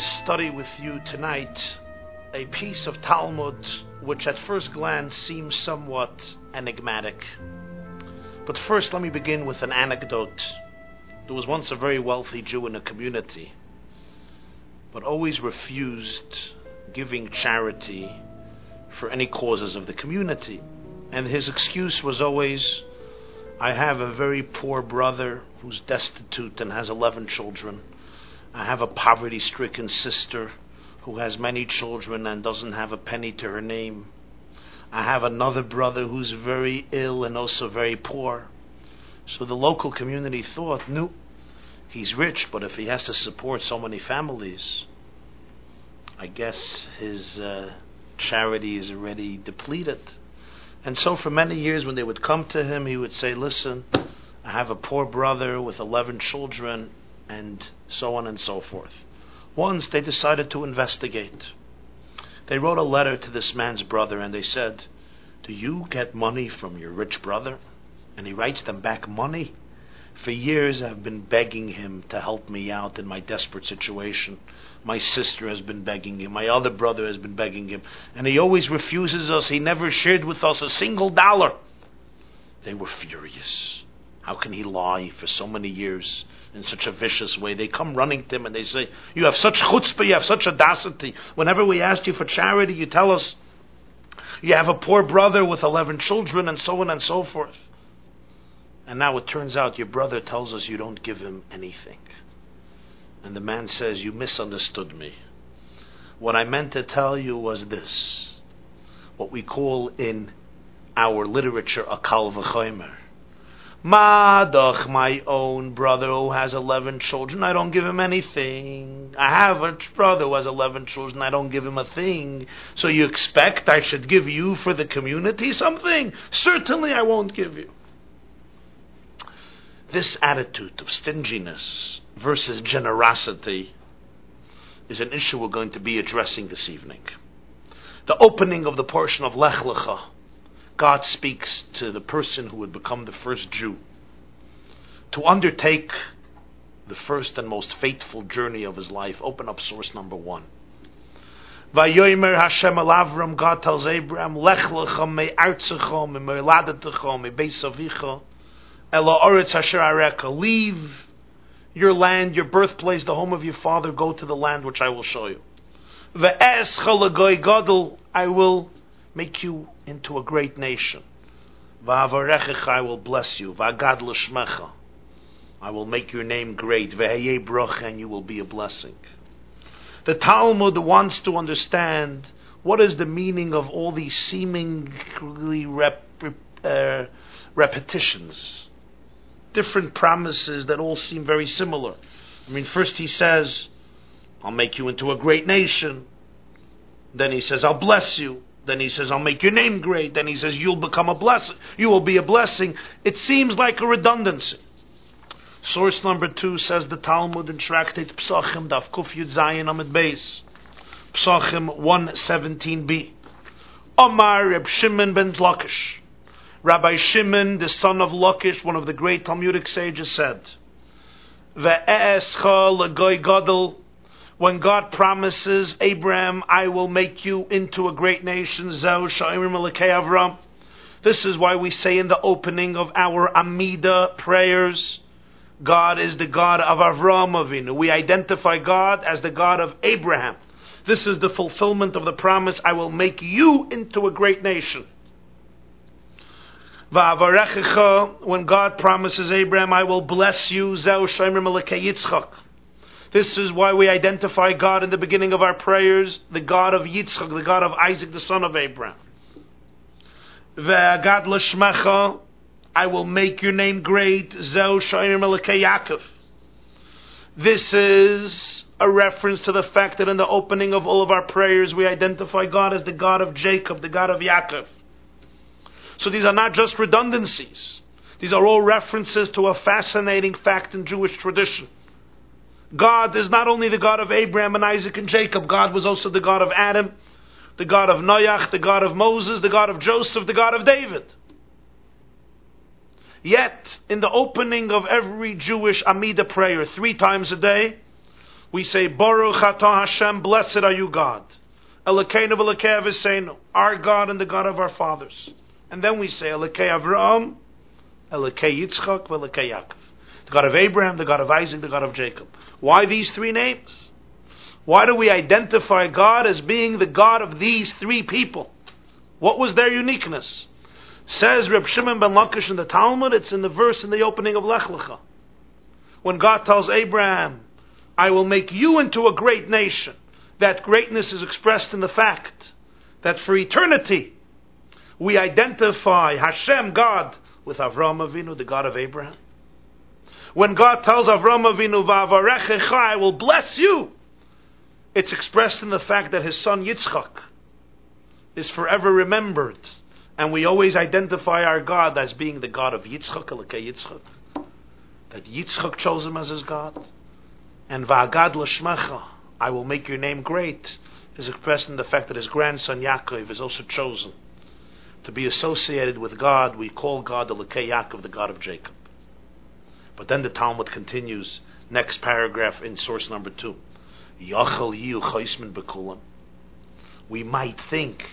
to study with you tonight a piece of Talmud which at first glance seems somewhat enigmatic. But first, let me begin with an anecdote. There was once a very wealthy Jew in a community, but always refused giving charity for any causes of the community. And his excuse was always, I have a very poor brother who's destitute and has 11 children. I have a poverty stricken sister who has many children and doesn't have a penny to her name. I have another brother who's very ill and also very poor. So the local community thought, no, he's rich, but if he has to support so many families, I guess his uh, charity is already depleted. And so for many years, when they would come to him, he would say, Listen, I have a poor brother with 11 children, and so on and so forth. Once they decided to investigate. They wrote a letter to this man's brother and they said, Do you get money from your rich brother? And he writes them back, Money? For years I've been begging him to help me out in my desperate situation. My sister has been begging him. My other brother has been begging him. And he always refuses us. He never shared with us a single dollar. They were furious. How can he lie for so many years in such a vicious way? They come running to him and they say, You have such chutzpah, you have such audacity. Whenever we ask you for charity, you tell us you have a poor brother with 11 children and so on and so forth. And now it turns out your brother tells us you don't give him anything. And the man says, You misunderstood me. What I meant to tell you was this what we call in our literature a kal v'chomer. Madach, my own brother who has 11 children, I don't give him anything. I have a brother who has 11 children, I don't give him a thing. So you expect I should give you for the community something? Certainly I won't give you. This attitude of stinginess versus generosity is an issue we're going to be addressing this evening. The opening of the portion of Lech Lecha God speaks to the person who would become the first Jew to undertake the first and most faithful journey of his life. Open up source number one. Vayomer Hashem al Avram, God tells Abraham, Lech lecha me artzecha me me'ladetecha me beisavicha ela oretz asher areka. Leave your land, your birthplace, the home of your father, go to the land which I will show you. Ve'escha legoy gadol, I will make you into a great nation. Va'avarechech, I will bless you. Va'gad l'shmecha, I will make your name great. Ve'heye and you will be a blessing. The Talmud wants to understand what is the meaning of all these seemingly rep, uh, repetitions, different promises that all seem very similar. I mean, first he says, I'll make you into a great nation. Then he says, I'll bless you. Then he says, I'll make your name great. Then he says, you'll become a blessing. You will be a blessing. It seems like a redundancy. Source number two says the Talmud in Tractate Psachim, Daf Kuf Yud Zayin Amid Beis. Psachim 117b. Omar Reb Shimon ben Lakish. Rabbi Shimon, the son of Lakish, one of the great Talmudic sages, said, Ve'escha legoy gadol when God promises Abraham, I will make you into a great nation, this is why we say in the opening of our Amida prayers, God is the God of Avram Avinu. We identify God as the God of Abraham. This is the fulfillment of the promise, I will make you into a great nation. When God promises Abraham, I will bless you, this is why we identify God in the beginning of our prayers, the God of Yitzchak, the God of Isaac, the son of Abraham. Ve'agad l'shmecha, I will make your name great, Zeu Yaakov. This is a reference to the fact that in the opening of all of our prayers we identify God as the God of Jacob, the God of Yaakov. So these are not just redundancies. These are all references to a fascinating fact in Jewish tradition. God is not only the God of Abraham and Isaac and Jacob, God was also the God of Adam, the God of Noach, the God of Moses, the God of Joseph, the God of David. Yet, in the opening of every Jewish Amida prayer, three times a day, We say, Baruch Atah Hashem, blessed are you, God. Elokeinu v'elokei Aviseinu, our God and the God of our fathers. And then we say, Elokei Avraham, Elokei Yitzchak, v'elokei Yaakov. The God of Abraham, the God of Isaac, the God of Jacob. Why these three names? Why do we identify God as being the God of these three people? What was their uniqueness? Says Reb Shimon ben Lakish in the Talmud, it's in the verse in the opening of Lech Lecha. When God tells Abraham, I will make you into a great nation. That greatness is expressed in the fact that for eternity we identify Hashem, God, with Avram Avinu, the God of Abraham. When God tells Avram Avinu, Va'avarechecha, I will bless you, it's expressed in the fact that his son Yitzchak is forever remembered. And we always identify our God as being the God of Yitzchak, Elokei Yitzchak. That Yitzchak chose him as his God. And Va'agad Lashmecha, I will make your name great, is expressed in the fact that his grandson Yaakov is also chosen. To be associated with God, we call God the Elokei Yaakov, the God of Jacob. But then the Talmud continues, next paragraph in source number two. We might think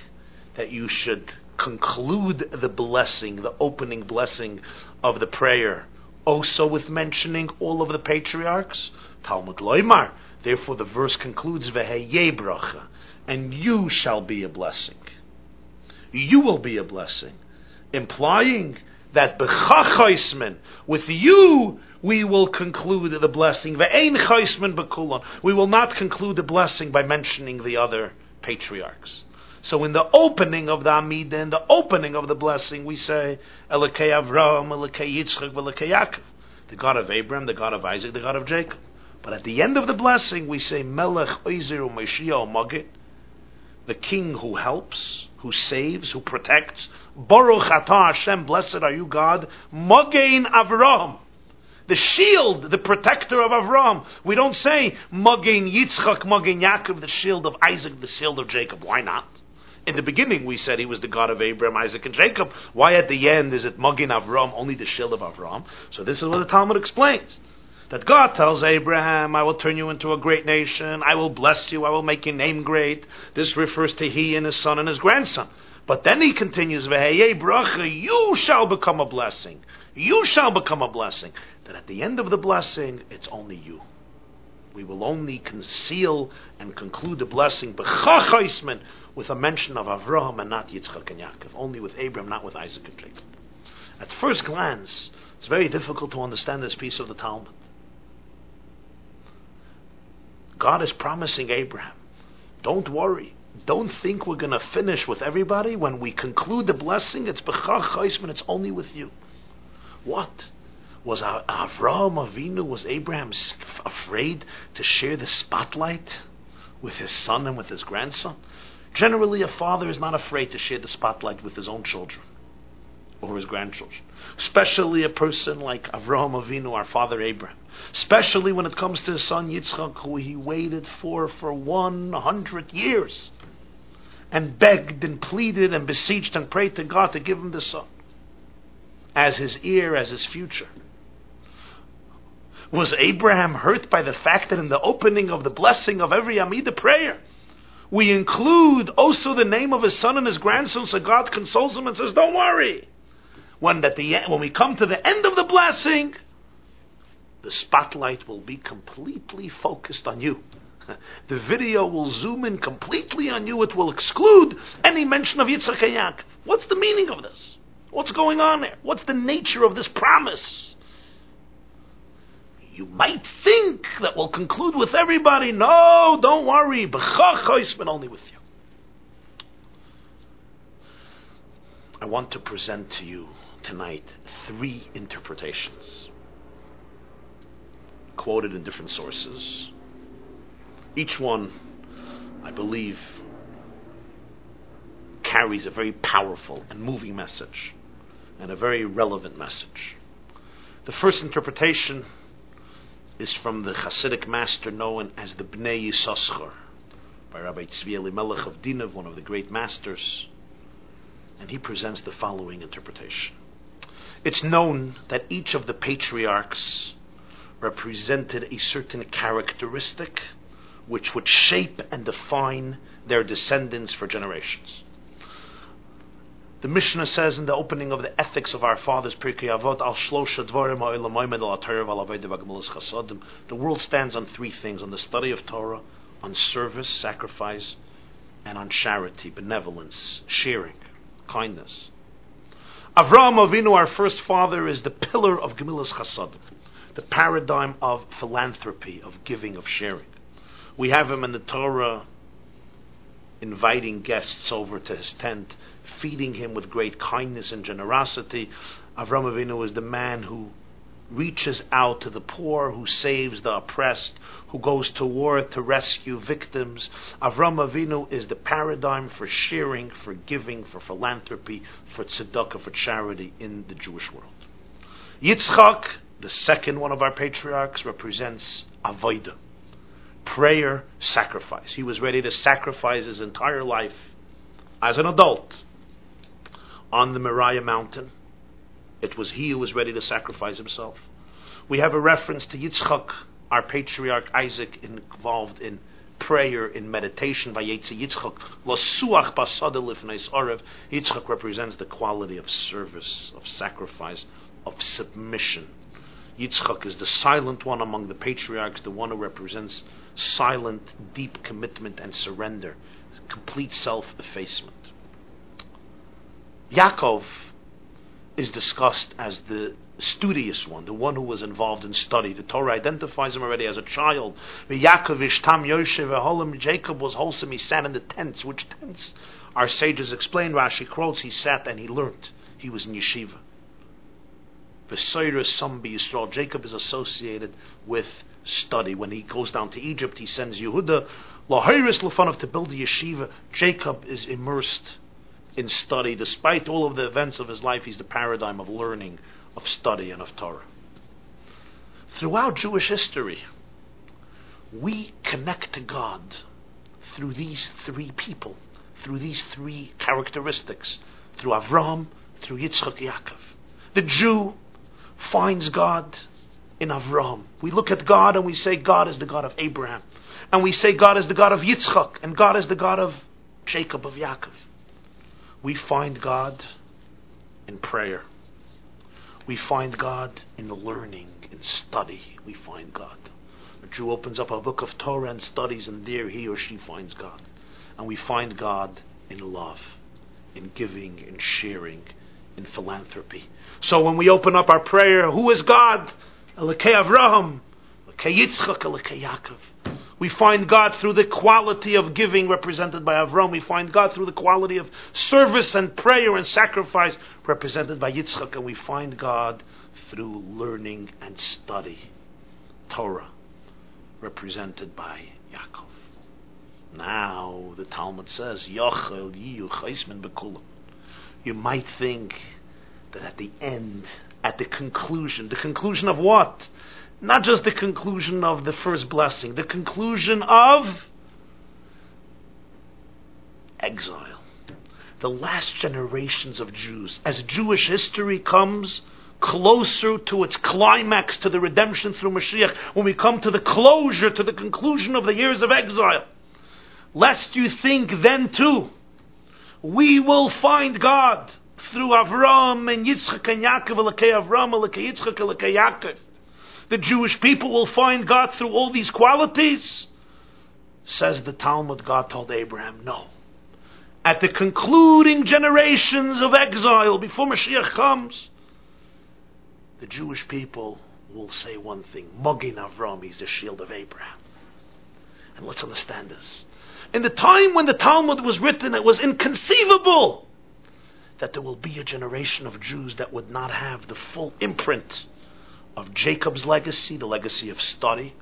that you should conclude the blessing, the opening blessing of the prayer, also with mentioning all of the patriarchs. Talmud Loimar. Therefore, the verse concludes bracha, and you shall be a blessing. You will be a blessing, implying that b'chachaismen, with you we will conclude the blessing. Ve'ein chaismen b'kulon. We will not conclude the blessing by mentioning the other patriarchs. So in the opening of the Amidah, in the opening of the blessing, we say, Elokei Avram, Elokei Yitzchak, Elokei Yaakov. The God of Abraham, the God of Isaac, the God of Jacob. But at the end of the blessing, we say, Melech Oizer Mashiach Magid, the King who helps, who saves, who protects. Baruch Atah Hashem, blessed are you, God. Mogein Avram the shield, the protector of Avram. We don't say Magin Yitzchak, Magin Yaakov, the shield of Isaac, the shield of Jacob. Why not? In the beginning, we said he was the God of Abraham, Isaac, and Jacob. Why at the end is it Magin Avram, only the shield of Avram? So this is what the Talmud explains. That God tells Abraham, I will turn you into a great nation, I will bless you, I will make your name great. This refers to he and his son and his grandson. But then he continues, bracha, you shall become a blessing. You shall become a blessing. That at the end of the blessing, it's only you. We will only conceal and conclude the blessing with a mention of Avraham and not Yitzchak and Yaakov. Only with Abraham, not with Isaac and Jacob. At first glance, it's very difficult to understand this piece of the Talmud. God is promising Abraham, don't worry. Don't think we're going to finish with everybody. When we conclude the blessing, it's b'chach it's only with you. What? Was Avraham Avinu, was Abraham afraid to share the spotlight with his son and with his grandson? Generally, a father is not afraid to share the spotlight with his own children or his grandchildren. Especially a person like Avraham Avinu, our father Abraham. Especially when it comes to his son Yitzchak, who he waited for for 100 years and begged and pleaded and beseeched and prayed to God to give him the son as his heir, as his future. Was Abraham hurt by the fact that in the opening of the blessing of every Amidah prayer, we include also the name of his son and his grandson, so God consoles him and says, Don't worry. When, at the when we come to the end of the blessing, the spotlight will be completely focused on you. The video will zoom in completely on you. It will exclude any mention of Yitzchak and Yaakov. What's the meaning of this? What's going on there? What's the nature of this promise? You might think that we'll conclude with everybody. No, don't worry. But only with you. I want to present to you tonight three interpretations quoted in different sources. Each one, I believe, carries a very powerful and moving message and a very relevant message. The first interpretation is from the Hasidic master known as the Bnei Yissaschar, by Rabbi Tzvi Elimelech of Dinov, one of the great masters, and he presents the following interpretation. It's known that each of the patriarchs represented a certain characteristic which would shape and define their descendants for generations. The Mishnah says in the opening of the ethics of our fathers, Pirkei Avot, Al Shlosha Dvarim Chasodim. The world stands on three things: on the study of Torah, on service, sacrifice, and on charity, benevolence, sharing, kindness. Avraham Avinu, our first father, is the pillar of Gemilas Chasadim, the paradigm of philanthropy, of giving, of sharing. We have him in the Torah inviting guests over to his tent, feeding him with great kindness and generosity. Avram Avinu is the man who reaches out to the poor, who saves the oppressed, who goes to war to rescue victims. Avram Avinu is the paradigm for sharing, for giving, for philanthropy, for tzedakah, for charity in the Jewish world. Yitzchak, the second one of our patriarchs, represents avodah, prayer, sacrifice. He was ready to sacrifice his entire life as an adult on the Moriah mountain. It was he who was ready to sacrifice himself. We have a reference to Yitzchak, our patriarch Isaac, involved in prayer, in meditation. By Yitzchak, Yitzchak represents the quality of service, of sacrifice, of submission. Yitzchak is the silent one among the patriarchs, the one who represents silent, deep commitment and surrender, complete self effacement. Yaakov is discussed as the studious one, the one who was involved in study. The Torah identifies him already as a child. Jacob was wholesome. He sat in the tents. Which tents? Our sages explain. Rashi quotes. He sat and he learnt. He was in yeshiva. V'soyrus some Yisrael. Jacob is associated with study. When he goes down to Egypt, he sends Yehuda lahiris lefanov to build a yeshiva. Jacob is immersed in study. Despite all of the events of his life, he's the paradigm of learning, of study, and of Torah. Throughout Jewish history, we connect to God through these three people, through these three characteristics, through Avram, through Yitzchak Yaakov. The Jew finds God in Avram. We look at God and we say God is the God of Abraham. And we say God is the God of Yitzchak, and God is the God of Jacob, of Yaakov. We find God in prayer. We find God in learning, in study. We find God. A Jew opens up a book of Torah and studies, and there he or she finds God. And we find God in love, in giving, in sharing, in philanthropy. So when we open up our prayer, who is God? Elokei Avraham, We find God through the quality of giving represented by Avram. We find God through the quality of service and prayer and sacrifice represented by Yitzchak. And we find God through learning and study. Torah represented by Yaakov. Now the Talmud says, Yochel yiyu chaismin bekulam. You might think that at the end, at the conclusion, the conclusion of what? Not just the conclusion of the first blessing, the conclusion of exile. The last generations of Jews. As Jewish history comes closer to its climax, to the redemption through Mashiach, when we come to the closure, to the conclusion of the years of exile, lest you think then too, we will find God through Avram and Yitzchak and Yaakov, Avram, Yitzchak, Yaakov the Jewish people will find God through all these qualities? Says the Talmud, God told Abraham, no. At the concluding generations of exile, before Mashiach comes, the Jewish people will say one thing Magin Avram, is the shield of Abraham. And let's understand this. In the time when the Talmud was written, it was inconceivable that there will be a generation of Jews that would not have the full imprint of Jacob's legacy, the legacy of study,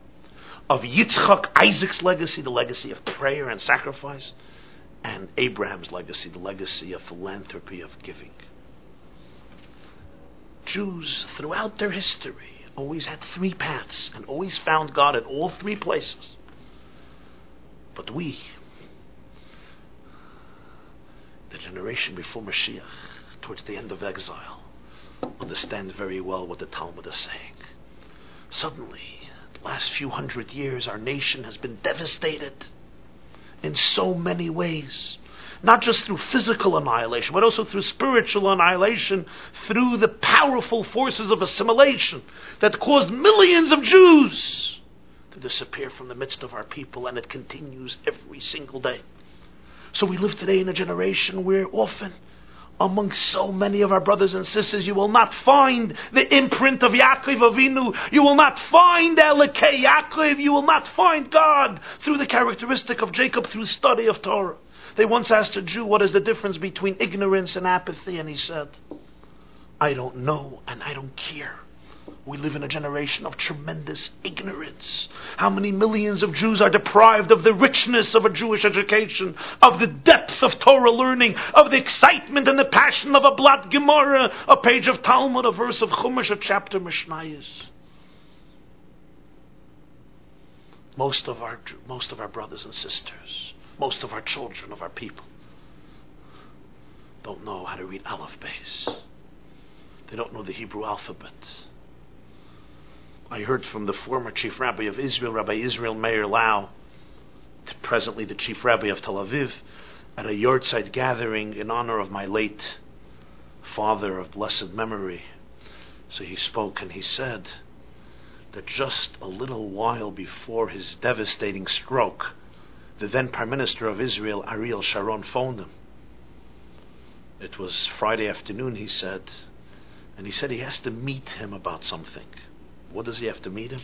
of Yitzchak, Isaac's legacy, the legacy of prayer and sacrifice, and Abraham's legacy, the legacy of philanthropy, of giving. Jews, throughout their history, always had three paths and always found God in all three places. But we, the generation before Mashiach, towards the end of exile, understands very well what the Talmud is saying. Suddenly, the last few hundred years, our nation has been devastated in so many ways. Not just through physical annihilation, but also through spiritual annihilation, through the powerful forces of assimilation that caused millions of Jews to disappear from the midst of our people, and it continues every single day. So we live today in a generation where often among so many of our brothers and sisters, you will not find the imprint of Yaakov Avinu. You will not find Elokei Yaakov. You will not find God through the characteristic of Jacob through study of Torah. They once asked a Jew, what is the difference between ignorance and apathy? And he said, I don't know and I don't care. We live in a generation of tremendous ignorance. How many millions of Jews are deprived of the richness of a Jewish education, of the depth of Torah learning, of the excitement and the passion of a blatt Gemara, a page of Talmud, a verse of Chumash, a chapter Mishnayos. Most of our most of our brothers and sisters, most of our children of our people, don't know how to read Aleph Beis. They don't know the Hebrew alphabet. I heard from the former chief rabbi of Israel, Rabbi Israel Meir Lau, presently the chief rabbi of Tel Aviv, at a yahrzeit gathering in honor of my late father of blessed memory. So he spoke and he said that just a little while before his devastating stroke, the then Prime Minister of Israel, Ariel Sharon, phoned him. It was Friday afternoon, he said, and he said he has to meet him about something. What does he have to meet him?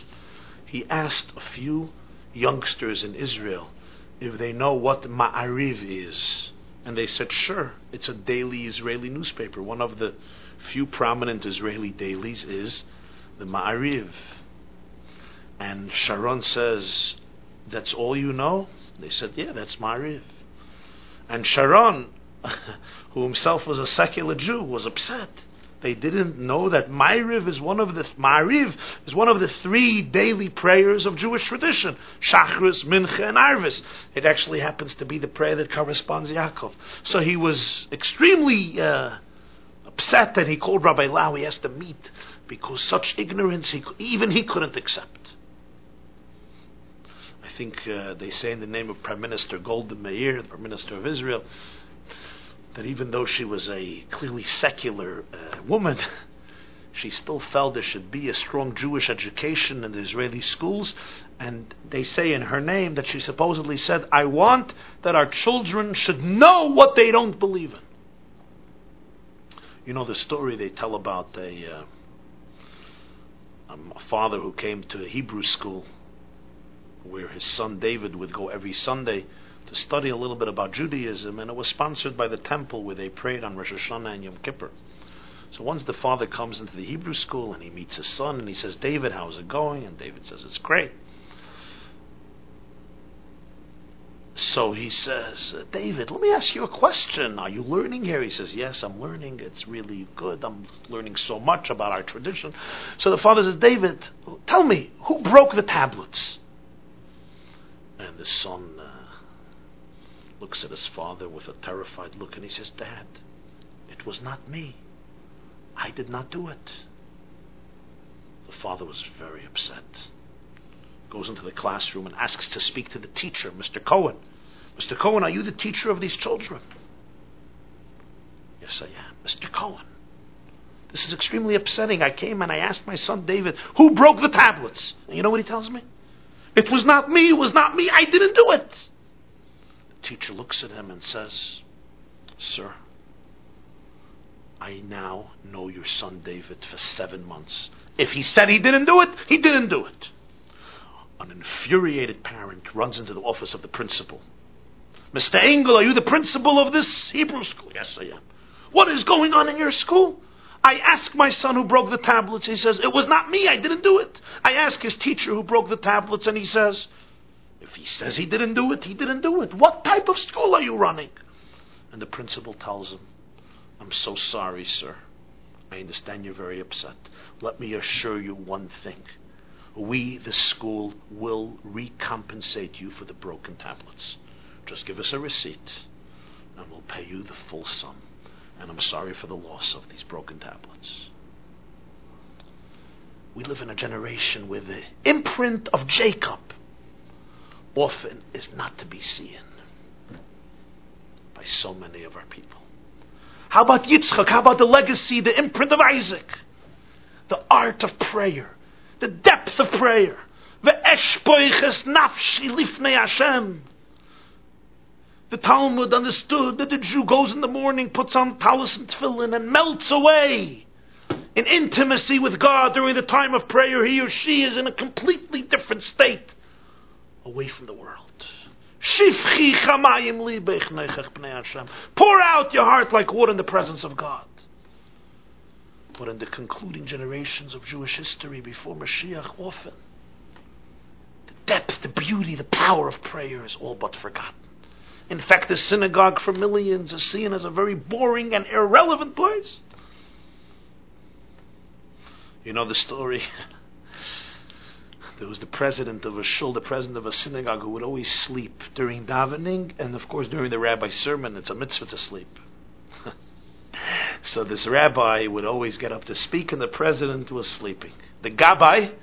He asked a few youngsters in Israel if they know what Ma'ariv is. And they said, sure, it's a daily Israeli newspaper. One of the few prominent Israeli dailies is the Ma'ariv. And Sharon says, that's all you know? They said, yeah, that's Ma'ariv. And Sharon, who himself was a secular Jew, was upset. They didn't know that Ma'ariv is one of the Ma'ariv is one of the three daily prayers of Jewish tradition: Shachris, Mincha, and Arvis. It actually happens to be the prayer that corresponds to Yaakov. So he was extremely uh, upset that he called Rabbi Lau. He has to meet because such ignorance he, even he couldn't accept. I think uh, they say in the name of Prime Minister Golda Meir, the Prime Minister of Israel that even though she was a clearly secular uh, woman, she still felt there should be a strong Jewish education in the Israeli schools. And they say in her name that she supposedly said, I want that our children should know what they don't believe in. You know the story they tell about a, uh, a father who came to a Hebrew school where his son David would go every Sunday to study a little bit about Judaism, and it was sponsored by the temple where they prayed on Rosh Hashanah and Yom Kippur. So once the father comes into the Hebrew school and he meets his son and he says, David, how's it going? And David says, It's great. So he says, David, let me ask you a question. Are you learning here? He says, Yes, I'm learning. It's really good. I'm learning so much about our tradition. So the father says, David, tell me, who broke the tablets? And the son uh, looks at his father with a terrified look and he says, Dad, it was not me. I did not do it. The father was very upset. Goes into the classroom and asks to speak to the teacher, Mr. Cohen. Mr. Cohen, are you the teacher of these children? Yes, I am. Mr. Cohen, this is extremely upsetting. I came and I asked my son David, who broke the tablets? And you know what he tells me? It was not me. It was not me. I didn't do it teacher looks at him and says, Sir, I now know your son David for seven months. If he said he didn't do it, he didn't do it. An infuriated parent runs into the office of the principal. Mr. Engel, are you the principal of this Hebrew school? Yes, I am. What is going on in your school? I ask my son who broke the tablets. He says, It was not me. I didn't do it. I ask his teacher who broke the tablets, and he says, if he says he didn't do it, he didn't do it. What type of school are you running? And the principal tells him, I'm so sorry, sir. I understand you're very upset. Let me assure you one thing. We, the school, will recompensate you for the broken tablets. Just give us a receipt, and we'll pay you the full sum. And I'm sorry for the loss of these broken tablets. We live in a generation where the imprint of Jacob often is not to be seen by so many of our people. How about Yitzchak? How about the legacy, the imprint of Isaac? The art of prayer, the depth of prayer. The Talmud understood that the Jew goes in the morning, puts on talis and tefillin, and melts away in intimacy with God during the time of prayer. He or she is in a completely different state, away from the world. Pour out your heart like water in the presence of God. But in the concluding generations of Jewish history before Mashiach, often the depth, the beauty, the power of prayer is all but forgotten. In fact, the synagogue for millions is seen as a very boring and irrelevant place. You know the story. There was the president of a shul, the president of a synagogue, who would always sleep during davening, and of course during the rabbi's sermon, it's a mitzvah to sleep. so this rabbi would always get up to speak, and the president was sleeping. The gabbai,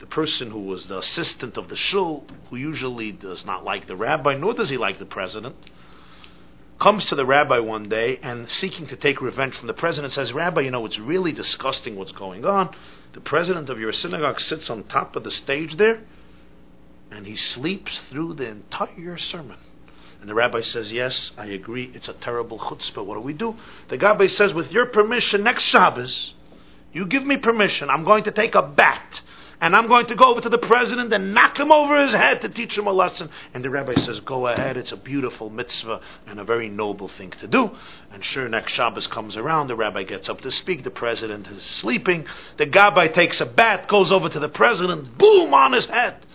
the person who was the assistant of the shul, who usually does not like the rabbi, nor does he like the president, comes to the rabbi one day and seeking to take revenge from the president says, Rabbi, you know, it's really disgusting what's going on. The president of your synagogue sits on top of the stage there and he sleeps through the entire sermon. And the rabbi says, Yes, I agree, it's a terrible chutzpah. What do we do? The rabbi says, With your permission, next Shabbos, you give me permission, I'm going to take a bat and I'm going to go over to the president and knock him over his head to teach him a lesson. And the rabbi says, Go ahead, it's a beautiful mitzvah and a very noble thing to do. And sure, next Shabbos comes around, the rabbi gets up to speak, the president is sleeping, the gabbai takes a bat, goes over to the president, boom on his head.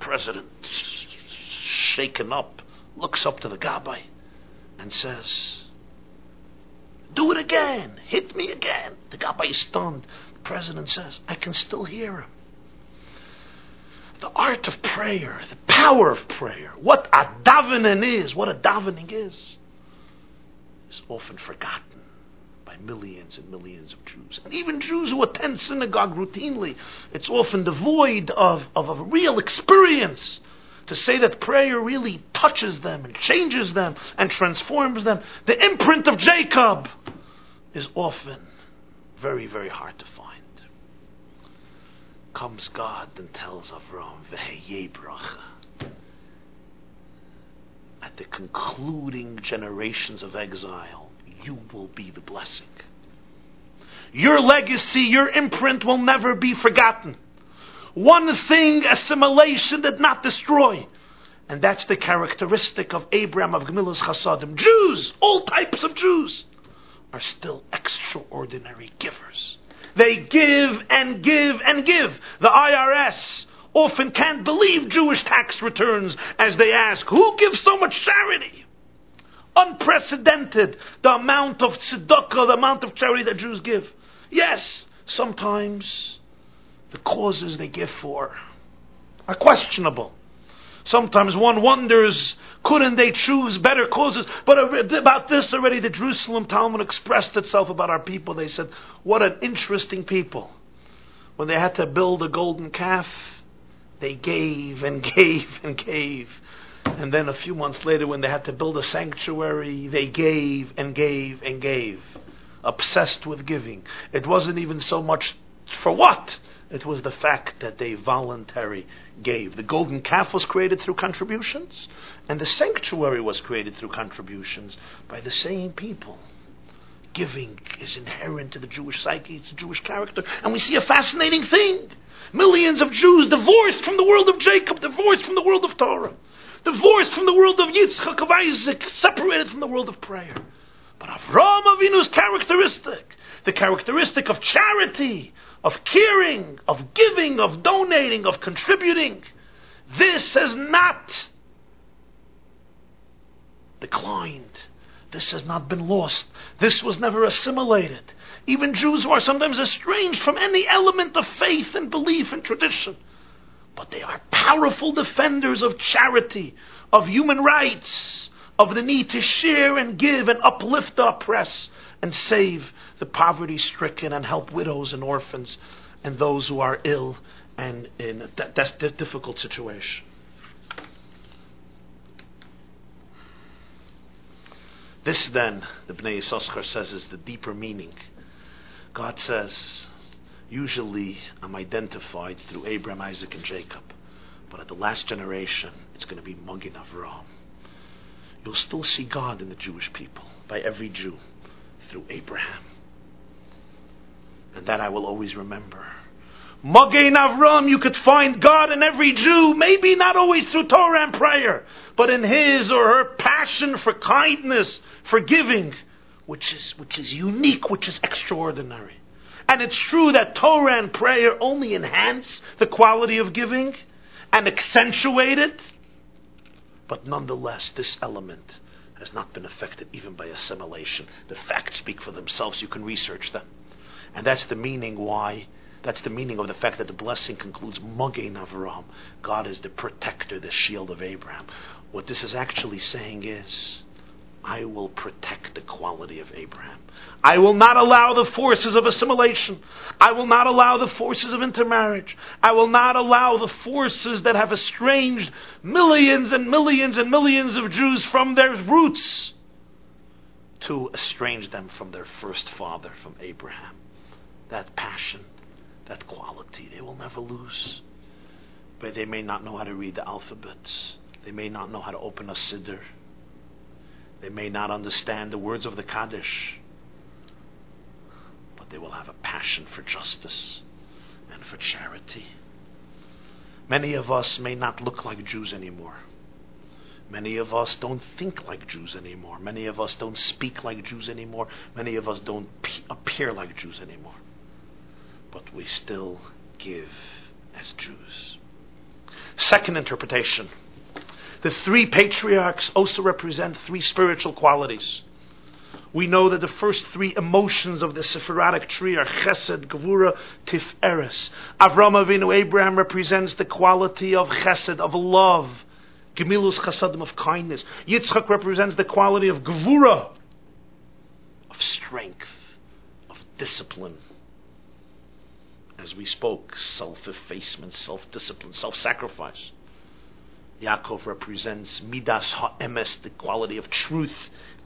President, shaken up, looks up to the gabbai and says, Do it again, hit me again. The gabbai is stunned. The president says, I can still hear him the art of prayer, the power of prayer, what a davening is, what a davening is, is often forgotten by millions and millions of Jews. And even Jews who attend synagogue routinely, it's often devoid of, of a real experience. To say that prayer really touches them and changes them and transforms them, the imprint of Jacob is often very, very hard to find comes God and tells Avram, Veheye bracha. At the concluding generations of exile, you will be the blessing. Your legacy, your imprint will never be forgotten. One thing assimilation did not destroy. And that's the characteristic of Abraham of Gemilas Chasadim. Jews, all types of Jews, are still extraordinary givers. They give and give and give. The IRS often can't believe Jewish tax returns as they ask, who gives so much charity? Unprecedented the amount of tzedakah, the amount of charity that Jews give. Yes, sometimes the causes they give for are questionable. Sometimes one wonders, couldn't they choose better causes? But about this already, the Jerusalem Talmud expressed itself about our people. They said, what an interesting people. When they had to build a golden calf, they gave and gave and gave. And then a few months later, when they had to build a sanctuary, they gave and gave and gave. Obsessed with giving. It wasn't even so much for what? It was the fact that they voluntarily gave. The golden calf was created through contributions, and the sanctuary was created through contributions by the same people. Giving is inherent to the Jewish psyche, it's a Jewish character, and we see a fascinating thing. Millions of Jews divorced from the world of Jacob, divorced from the world of Torah, divorced from the world of Yitzchak, of Isaac, separated from the world of prayer. But Avraham Avinu's characteristic, the characteristic of charity, of caring, of giving, of donating, of contributing. This has not declined. This has not been lost. This was never assimilated. Even Jews who are sometimes estranged from any element of faith and belief and tradition. But they are powerful defenders of charity, of human rights, of the need to share and give and uplift the oppressed and save the poverty stricken and help widows and orphans and those who are ill and in a difficult situation. This then, the Bnei Yissaschar says, is the deeper meaning. God says, usually I'm identified through Abraham, Isaac, and Jacob. But at the last generation, it's going to be Magen Avraham. You'll still see God in the Jewish people, by every Jew, through Abraham. And that I will always remember. Magen Avram, you could find God in every Jew, maybe not always through Torah and prayer, but in his or her passion for kindness, for giving, which is, which is unique, which is extraordinary. And it's true that Torah and prayer only enhance the quality of giving and accentuate it, but nonetheless, this element has not been affected even by assimilation. The facts speak for themselves, you can research them. And that's the meaning why that's the meaning of the fact that the blessing concludes Magen Avraham. God is the protector, the shield of Abraham. What this is actually saying is, I will protect the quality of Abraham. I will not allow the forces of assimilation. I will not allow the forces of intermarriage. I will not allow the forces that have estranged millions and millions and millions of Jews from their roots to estrange them from their first father, from Abraham. That passion that quality. They will never lose. But they may not know how to read the alphabets. They may not know how to open a siddur. They may not understand the words of the Kaddish. But they will have a passion for justice and for charity. Many of us may not look like Jews anymore. Many of us don't think like Jews anymore. Many of us don't speak like Jews anymore. Many of us don't appear like Jews anymore but we still give as Jews. Second interpretation. The three patriarchs also represent three spiritual qualities. We know that the first three emotions of the Sephirotic tree are Chesed, Gevura, Tiferes. Avram Avinu, Abraham, represents the quality of Chesed, of love. Gemilus Chasadim, of kindness. Yitzchak represents the quality of Gevura, of strength, of discipline as we spoke, self-effacement, self-discipline, self-sacrifice. Yaakov represents midas ha'emes, the quality of truth.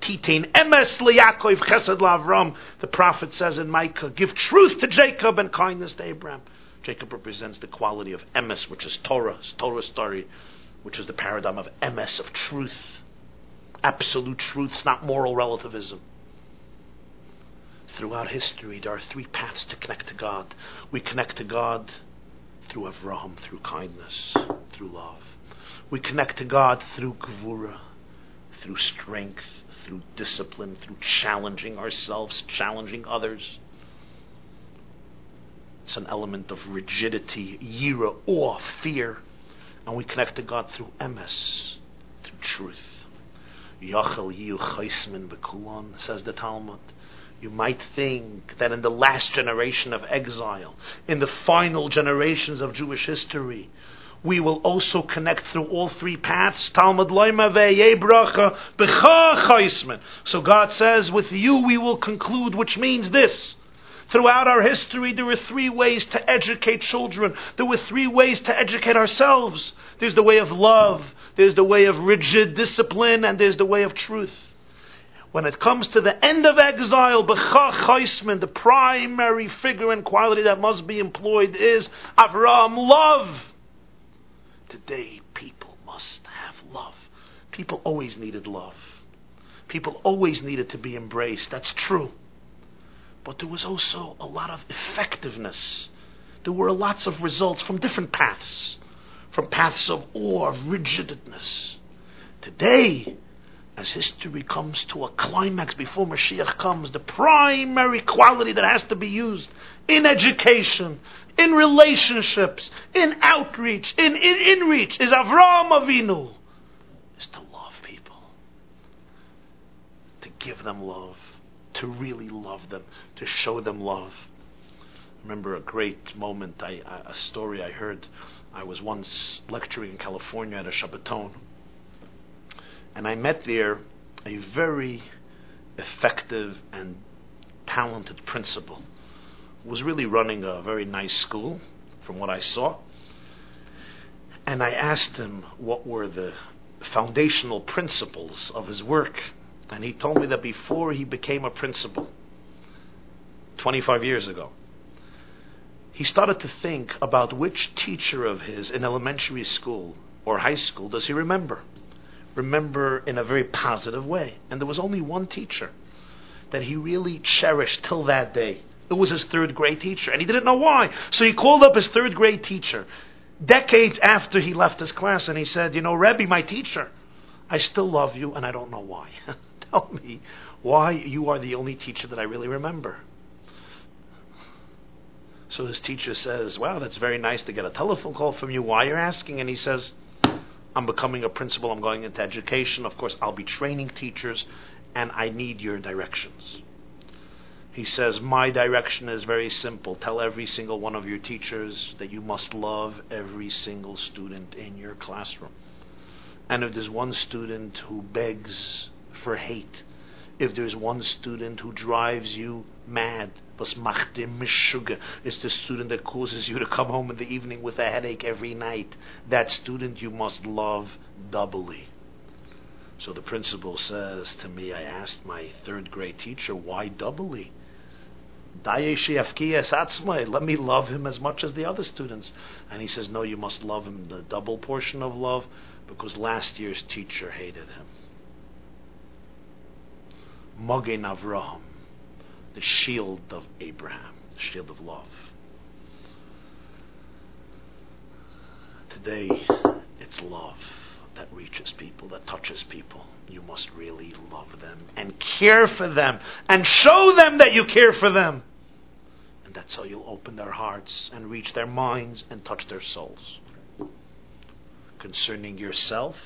Titain emes leYaakov chesed laVram. The prophet says in Micah, give truth to Jacob and kindness to Abraham. Jacob represents the quality of emes, which is Torah, Torah story, which is the paradigm of emes, of truth. Absolute truth, not moral relativism throughout history, there are three paths to connect to God. We connect to God through Avraham, through kindness, through love. We connect to God through Gevura, through strength, through discipline, through challenging ourselves, challenging others. It's an element of rigidity, yira, awe, fear. And we connect to God through emes, through truth. Yachal yu chaismin b'kulon, says the Talmud. You might think that in the last generation of exile, in the final generations of Jewish history, we will also connect through all three paths. Talmud So God says, with you we will conclude, which means this. Throughout our history, there were three ways to educate children. There were three ways to educate ourselves. There's the way of love, there's the way of rigid discipline, and there's the way of truth. When it comes to the end of exile, the primary figure and quality that must be employed is Avram, love. Today, people must have love. People always needed love. People always needed to be embraced. That's true. But there was also a lot of effectiveness. There were lots of results from different paths, from paths of awe, of rigidness. Today, as history comes to a climax before Mashiach comes, the primary quality that has to be used in education, in relationships, in outreach, in, in, in reach is Avram Avinu, is to love people, to give them love, to really love them, to show them love. I remember a great moment, I, a story I heard. I was once lecturing in California at a Shabbaton and I met there a very effective and talented principal was really running a very nice school, from what I saw. And I asked him what were the foundational principles of his work. And he told me that before he became a principal, 25 years ago, he started to think about which teacher of his in elementary school or high school does he remember. Remember in a very positive way. And there was only one teacher that he really cherished till that day. It was his third grade teacher, and he didn't know why. So he called up his third grade teacher decades after he left his class, and he said, You know, Rebbe, my teacher, I still love you, and I don't know why. Tell me why you are the only teacher that I really remember. So his teacher says, Wow, that's very nice to get a telephone call from you. Why you're asking? And he says, I'm becoming a principal. I'm going into education. Of course, I'll be training teachers, and I need your directions. He says, My direction is very simple. Tell every single one of your teachers that you must love every single student in your classroom. And if there's one student who begs for hate, if there's one student who drives you mad, was machdim mishuga, is the student that causes you to come home in the evening with a headache every night, that student you must love doubly. So the principal says to me, I asked my third grade teacher, why doubly? Let me love him as much as the other students. And he says, No, you must love him the double portion of love because last year's teacher hated him. Mogen Avraham, the shield of Abraham, the shield of love. Today, it's love that reaches people, that touches people. You must really love them and care for them and show them that you care for them. And that's how you'll open their hearts and reach their minds and touch their souls. Concerning yourself,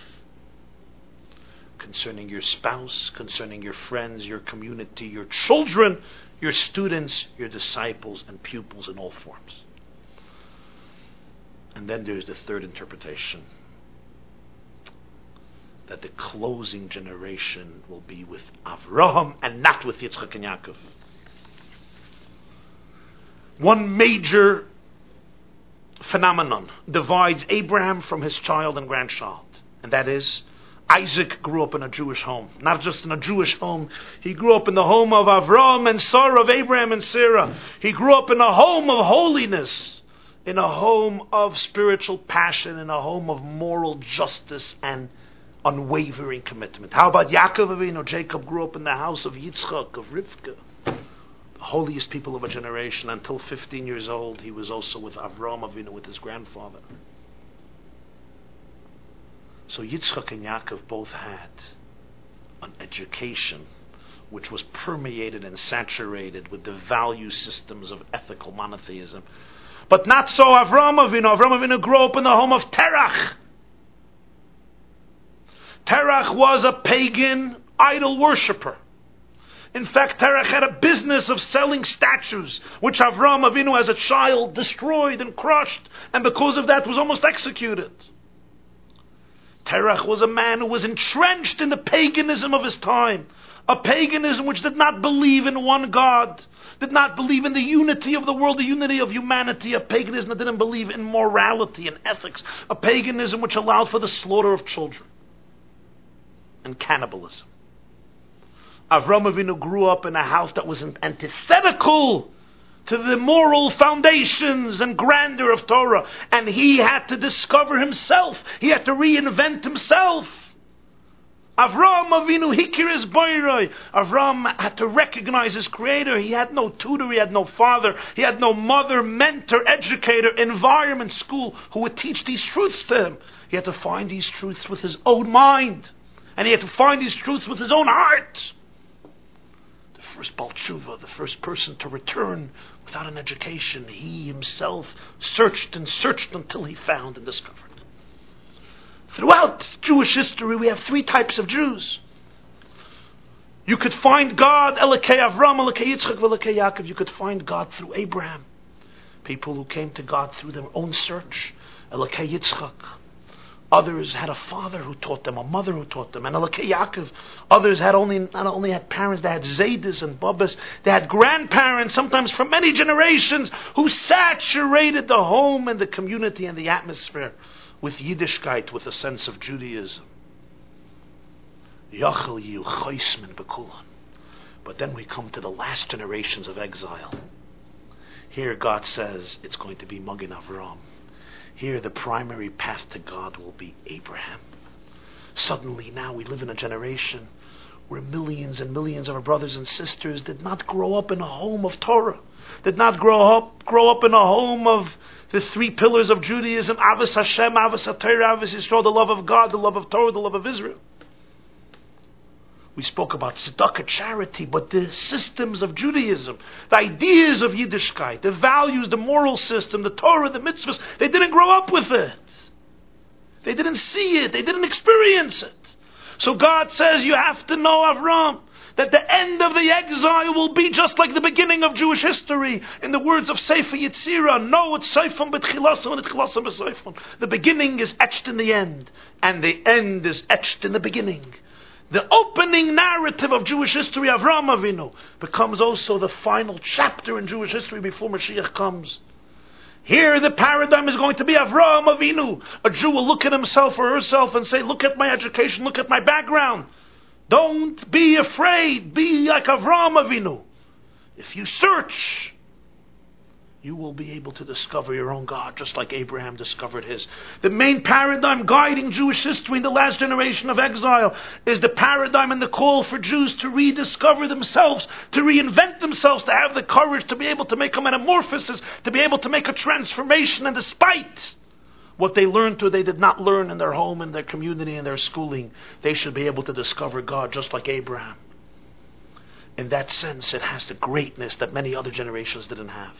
concerning your spouse, concerning your friends, your community, your children, your students, your disciples, and pupils in all forms. And then there's the third interpretation that the closing generation will be with Avraham and not with Yitzchak and Yaakov. One major phenomenon divides Abraham from his child and grandchild, and that is Isaac grew up in a Jewish home. Not just in a Jewish home, he grew up in the home of Avraham and Sarah, of Abraham and Sarah. He grew up in a home of holiness, in a home of spiritual passion, in a home of moral justice and unwavering commitment. How about Yaakov Avinu? Jacob grew up in the house of Yitzchak, of Rivka, the holiest people of a generation. Until 15 years old, he was also with Avram Avinu, with his grandfather. So Yitzchak and Yaakov both had an education which was permeated and saturated with the value systems of ethical monotheism. But not so Avram Avinu. Avram Avinu grew up in the home of Terach. Terach was a pagan idol worshipper. In fact, Terach had a business of selling statues, which Avram Avinu as a child destroyed and crushed, and because of that was almost executed. Terach was a man who was entrenched in the paganism of his time, a paganism which did not believe in one God, did not believe in the unity of the world, the unity of humanity, a paganism that didn't believe in morality and ethics, a paganism which allowed for the slaughter of children and cannibalism. Avram Avinu grew up in a house that was antithetical to the moral foundations and grandeur of Torah, and he had to discover himself. He had to reinvent himself. Avram Avinu hikir his boyroi. Avram had to recognize his creator. He had no tutor, he had no father, he had no mother, mentor, educator, environment, school who would teach these truths to him. He had to find these truths with his own mind. And he had to find these truths with his own heart. First Baal Tshuva, the first person to return without an education, he himself searched and searched until he found and discovered. Throughout Jewish history, we have three types of Jews. You could find God, Elokei Avram, Elokei Yitzchak, Elokei Yaakov. You could find God through Abraham. People who came to God through their own search. Elokei Yitzchak, Others had a father who taught them, a mother who taught them, and Elokei Yaakov. Others had only not only had parents, they had Zaydis and Babas. They had grandparents, sometimes for many generations, who saturated the home and the community and the atmosphere with Yiddishkeit, with a sense of Judaism. But then we come to the last generations of exile. Here God says it's going to be Magen Avram. Here the primary path to God will be Abraham. Suddenly now we live in a generation where millions and millions of our brothers and sisters did not grow up in a home of Torah, did not grow up grow up in a home of the three pillars of Judaism, Ahavas Hashem, Ahavas HaTorah, Ahavas Yisrael, the love of God, the love of Torah, the love of Israel. We spoke about tzedakah, charity, but the systems of Judaism, the ideas of Yiddishkeit, the values, the moral system, the Torah, the mitzvahs, they didn't grow up with it. They didn't see it. They didn't experience it. So God says you have to know Avram that the end of the exile will be just like the beginning of Jewish history. In the words of Sefer Yetzirah, no, it's Seifon betchilasim and etchilasim b'seifon. The beginning is etched in the end, and the end is etched in the beginning. The opening narrative of Jewish history, Avram Avinu, becomes also the final chapter in Jewish history before Mashiach comes. Here the paradigm is going to be Avram Avinu. A Jew will look at himself or herself and say, look at my education, look at my background. Don't be afraid. Be like Avram Avinu. If you search, you will be able to discover your own God, just like Abraham discovered his. The main paradigm guiding Jewish history in the last generation of exile is the paradigm and the call for Jews to rediscover themselves, to reinvent themselves, to have the courage to be able to make a metamorphosis, to be able to make a transformation, and despite what they learned or they did not learn in their home, in their community, in their schooling, they should be able to discover God just like Abraham. In that sense, it has the greatness that many other generations didn't have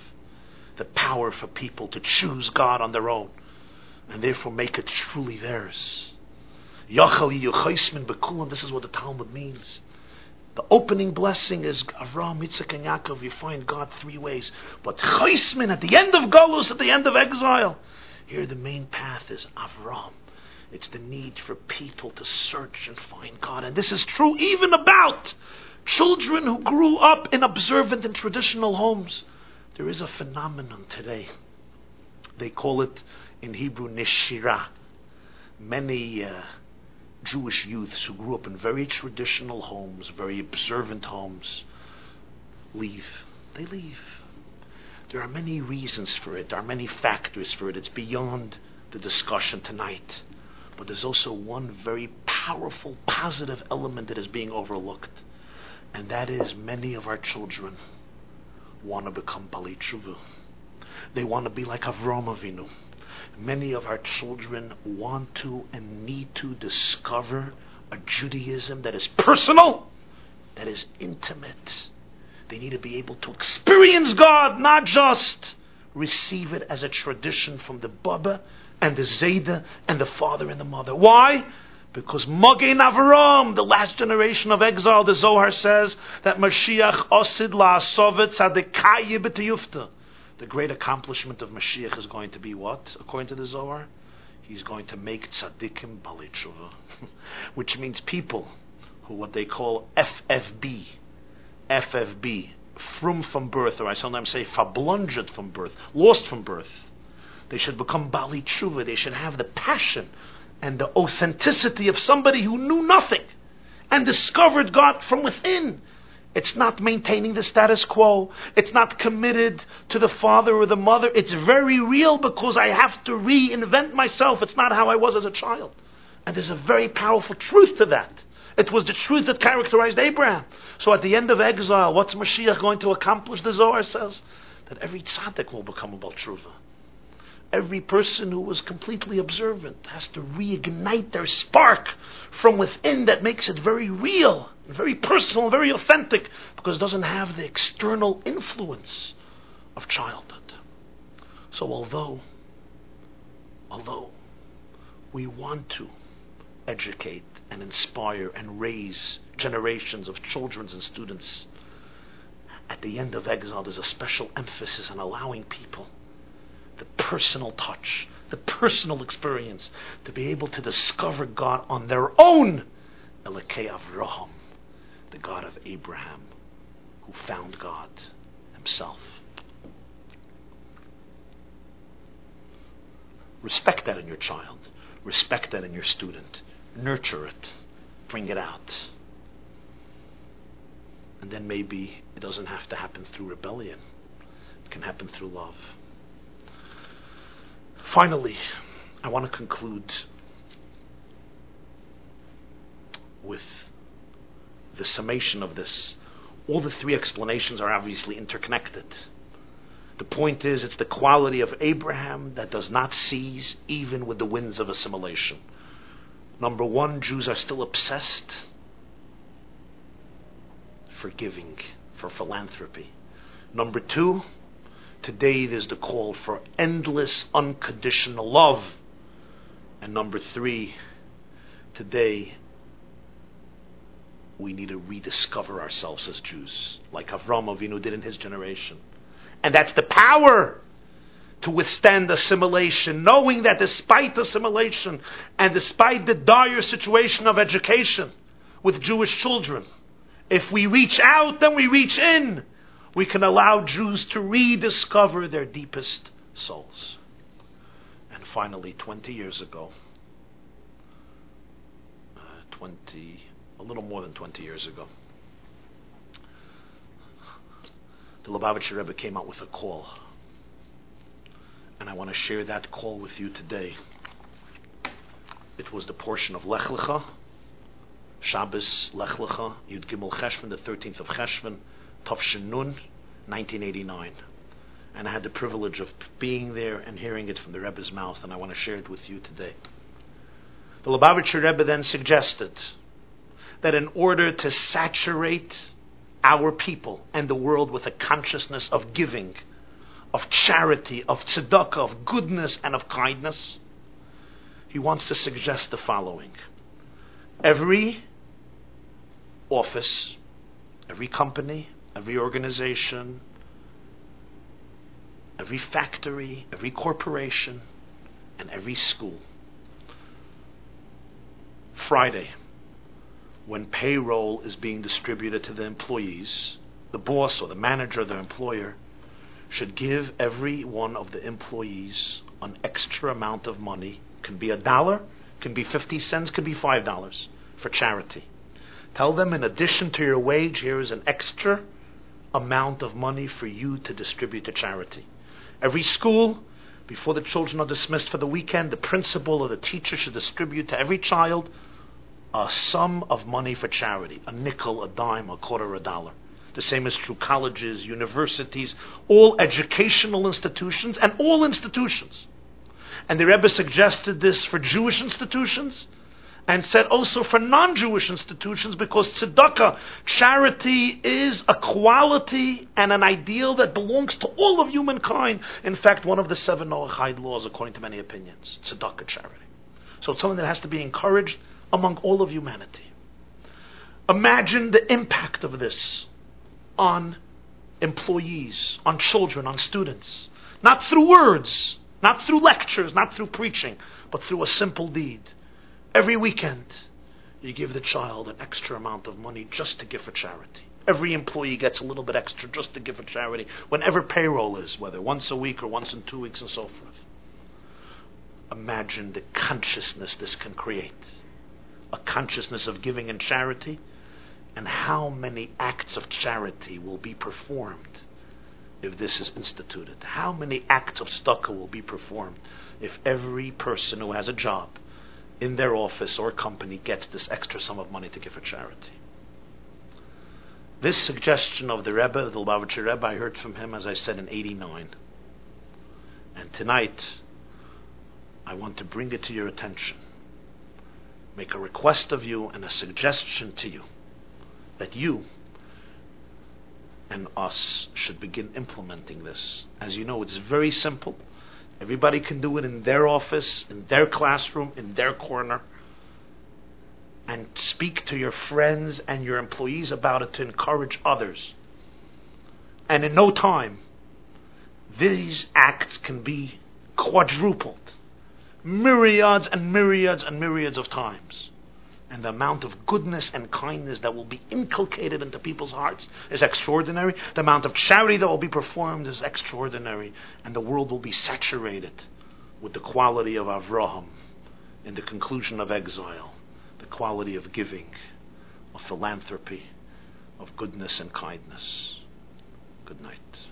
the power for people to choose God on their own and therefore make it truly theirs. This is what the Talmud means. The opening blessing is Avram, Yitzchak, and Yaakov. You find God three ways. But Chaismin, at the end of Golus, at the end of exile, here the main path is Avram. It's the need for people to search and find God. And this is true even about children who grew up in observant and traditional homes. There is a phenomenon today. They call it in Hebrew neshira. Many uh, Jewish youths who grew up in very traditional homes, very observant homes, leave. They leave. There are many reasons for it. There are many factors for it. It's beyond the discussion tonight. But there's also one very powerful, positive element that is being overlooked. And that is many of our children want to become Bali Tshuva. They want to be like Avram Avinu. Many of our children want to and need to discover a Judaism that is personal, that is intimate. They need to be able to experience God, not just receive it as a tradition from the Baba and the Zayda and the father and the mother. Why? Because Magen Avram, the last generation of exile, the Zohar says that Mashiach osid la'asovet tzadikayi b'tiyufta. The great accomplishment of Mashiach is going to be what, according to the Zohar? He's going to make tzaddikim baalei tshuva, which means people who what they call FFB, FFB, from from birth, or I sometimes say fablunged from birth, lost from birth. They should become bali. They should have the passion and the authenticity of somebody who knew nothing and discovered God from within. It's not maintaining the status quo. It's not committed to the father or the mother. It's very real because I have to reinvent myself. It's not how I was as a child. And there's a very powerful truth to that. It was the truth that characterized Abraham. So at the end of exile, what's Mashiach going to accomplish? The Zohar says that every tzaddik will become a Baal Tshuva every person who was completely observant has to reignite their spark from within that makes it very real, very personal, very authentic, because it doesn't have the external influence of childhood. So although, although we want to educate and inspire and raise generations of children and students, at the end of exile there's a special emphasis on allowing people the personal touch, the personal experience, to be able to discover God on their own. Elokei Avraham, the God of Abraham, who found God himself. Respect that in your child. Respect that in your student. Nurture it. Bring it out. And then maybe it doesn't have to happen through rebellion. It can happen through love. Finally, I want to conclude with the summation of this. All the three explanations are obviously interconnected. The point is, it's the quality of Abraham that does not cease even with the winds of assimilation. Number one, Jews are still obsessed for giving, for philanthropy. Number two, today there's the call for endless unconditional love. And number three, today we need to rediscover ourselves as Jews, like Avram Avinu did in his generation. And that's the power to withstand assimilation, knowing that despite assimilation and despite the dire situation of education with Jewish children, if we reach out, then we reach in. We can allow Jews to rediscover their deepest souls. And finally, 20 years ago, uh, 20, a little more than 20 years ago, the Lubavitcher Rebbe came out with a call. And I want to share that call with you today. It was the portion of Lech Lecha, Shabbos Lech Lecha, Yud Gimel Cheshvan, the 13th of Cheshvan, Tavshin Nun, 1989. And I had the privilege of being there and hearing it from the Rebbe's mouth, and I want to share it with you today. The Lubavitcher Rebbe then suggested that in order to saturate our people and the world with a consciousness of giving, of charity, of tzedakah, of goodness, and of kindness, he wants to suggest the following. Every office, every company, every organization, every factory, every corporation, and every school. Friday, when payroll is being distributed to the employees, the boss or the manager, the employer, should give every one of the employees an extra amount of money. Can be a dollar, can be 50 cents, could be $5 for charity. Tell them in addition to your wage, here is an extra amount of money for you to distribute to charity. Every school, before the children are dismissed for the weekend, the principal or the teacher should distribute to every child a sum of money for charity a nickel, a dime, a quarter, a dollar. The same is true colleges, universities, all educational institutions, and all institutions. And the Rebbe suggested this for Jewish institutions and said also for non-Jewish institutions because tzedakah, charity, is a quality and an ideal that belongs to all of humankind. In fact, one of the seven Noahide laws, according to many opinions, tzedakah, charity. So it's something that has to be encouraged among all of humanity. Imagine the impact of this on employees, on children, on students. Not through words, not through lectures, not through preaching, but through a simple deed. Every weekend, you give the child an extra amount of money just to give for charity. Every employee gets a little bit extra just to give for charity, whenever payroll is, whether once a week or once in two weeks and so forth. Imagine the consciousness this can create a consciousness of giving and charity, and how many acts of charity will be performed if this is instituted? How many acts of tzedakah will be performed if every person who has a job in their office or company gets this extra sum of money to give for charity? This suggestion of the Rebbe, the Lubavitcher Rebbe, I heard from him, as I said, in 89. And tonight, I want to bring it to your attention make a request of you and a suggestion to you that you and us should begin implementing this. As you know, it's very simple. Everybody can do it in their office, in their classroom, in their corner. And speak to your friends and your employees about it to encourage others. And in no time, these acts can be quadrupled myriads and myriads and myriads of times. And the amount of goodness and kindness that will be inculcated into people's hearts is extraordinary. The amount of charity that will be performed is extraordinary. And the world will be saturated with the quality of Avraham in the conclusion of exile, the quality of giving, of philanthropy, of goodness and kindness. Good night.